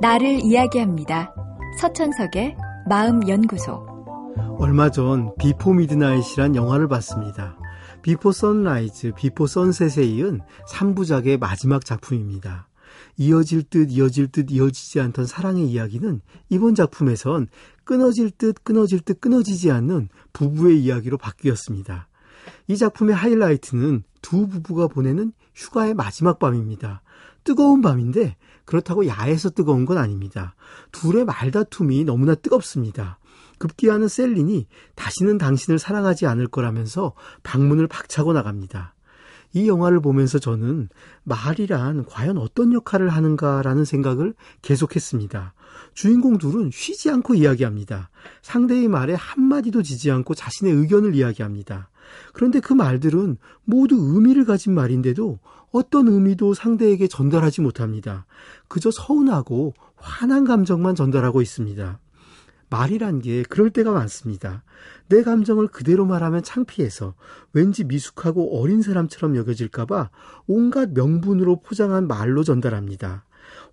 나를 이야기합니다. 서천석의 마음연구소. 얼마 전 Before Midnight이란 영화를 봤습니다. Before Sunrise, Before Sunset에 이은 3부작의 마지막 작품입니다. 이어질 듯 이어질 듯 이어지지 않던 사랑의 이야기는 이번 작품에선 끊어질 듯 끊어질 듯 끊어지지 않는 부부의 이야기로 바뀌었습니다. 이 작품의 하이라이트는 두 부부가 보내는 휴가의 마지막 밤입니다. 뜨거운 밤인데 그렇다고 야에서 뜨거운 건 아닙니다. 둘의 말다툼이 너무나 뜨겁습니다. 급기야는 셀린이 다시는 당신을 사랑하지 않을 거라면서 방문을 박차고 나갑니다. 이 영화를 보면서 저는 말이란 과연 어떤 역할을 하는가라는 생각을 계속했습니다. 주인공 둘은 쉬지 않고 이야기합니다. 상대의 말에 한마디도 지지 않고 자신의 의견을 이야기합니다. 그런데 그 말들은 모두 의미를 가진 말인데도 어떤 의미도 상대에게 전달하지 못합니다. 그저 서운하고 화난 감정만 전달하고 있습니다. 말이란 게 그럴 때가 많습니다. 내 감정을 그대로 말하면 창피해서 왠지 미숙하고 어린 사람처럼 여겨질까봐 온갖 명분으로 포장한 말로 전달합니다.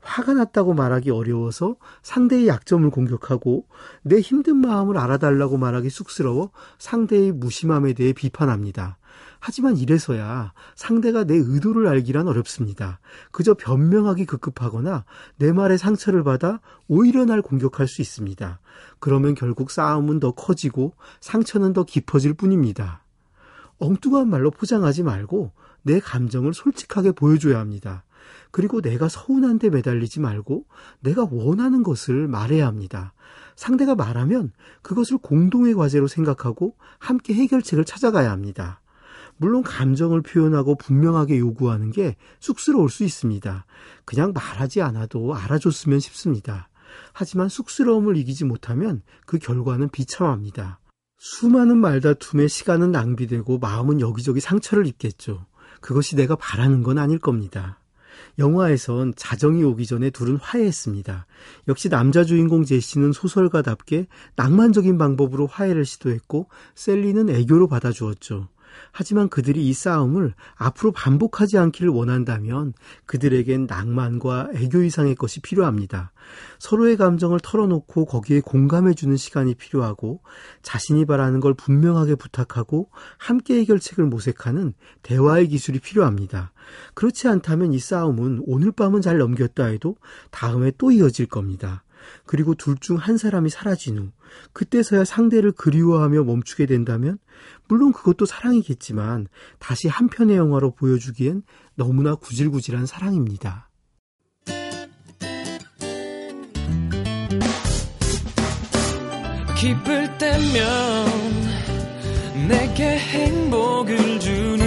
화가 났다고 말하기 어려워서 상대의 약점을 공격하고 내 힘든 마음을 알아달라고 말하기 쑥스러워 상대의 무심함에 대해 비판합니다. 하지만 이래서야 상대가 내 의도를 알기란 어렵습니다. 그저 변명하기 급급하거나 내 말에 상처를 받아 오히려 날 공격할 수 있습니다. 그러면 결국 싸움은 더 커지고 상처는 더 깊어질 뿐입니다. 엉뚱한 말로 포장하지 말고 내 감정을 솔직하게 보여줘야 합니다. 그리고 내가 서운한 데 매달리지 말고 내가 원하는 것을 말해야 합니다. 상대가 말하면 그것을 공동의 과제로 생각하고 함께 해결책을 찾아가야 합니다. 물론 감정을 표현하고 분명하게 요구하는 게 쑥스러울 수 있습니다. 그냥 말하지 않아도 알아줬으면 싶습니다. 하지만 쑥스러움을 이기지 못하면 그 결과는 비참합니다. 수많은 말다툼에 시간은 낭비되고 마음은 여기저기 상처를 입겠죠. 그것이 내가 바라는 건 아닐 겁니다. 영화에선 자정이 오기 전에 둘은 화해했습니다. 역시 남자 주인공 제시는 소설가답게 낭만적인 방법으로 화해를 시도했고 셀리는 애교로 받아주었죠. 하지만 그들이 이 싸움을 앞으로 반복하지 않기를 원한다면 그들에겐 낭만과 애교 이상의 것이 필요합니다. 서로의 감정을 털어놓고 거기에 공감해주는 시간이 필요하고 자신이 바라는 걸 분명하게 부탁하고 함께 해결책을 모색하는 대화의 기술이 필요합니다. 그렇지 않다면 이 싸움은 오늘 밤은 잘 넘겼다 해도 다음에 또 이어질 겁니다. 그리고 둘 중 한 사람이 사라진 후 그때서야 상대를 그리워하며 멈추게 된다면 물론 그것도 사랑이겠지만 다시 한 편의 영화로 보여주기엔 너무나 구질구질한 사랑입니다. 기쁠 때면 내게 행복을 주는